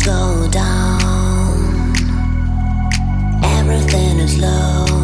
go down, everything is low.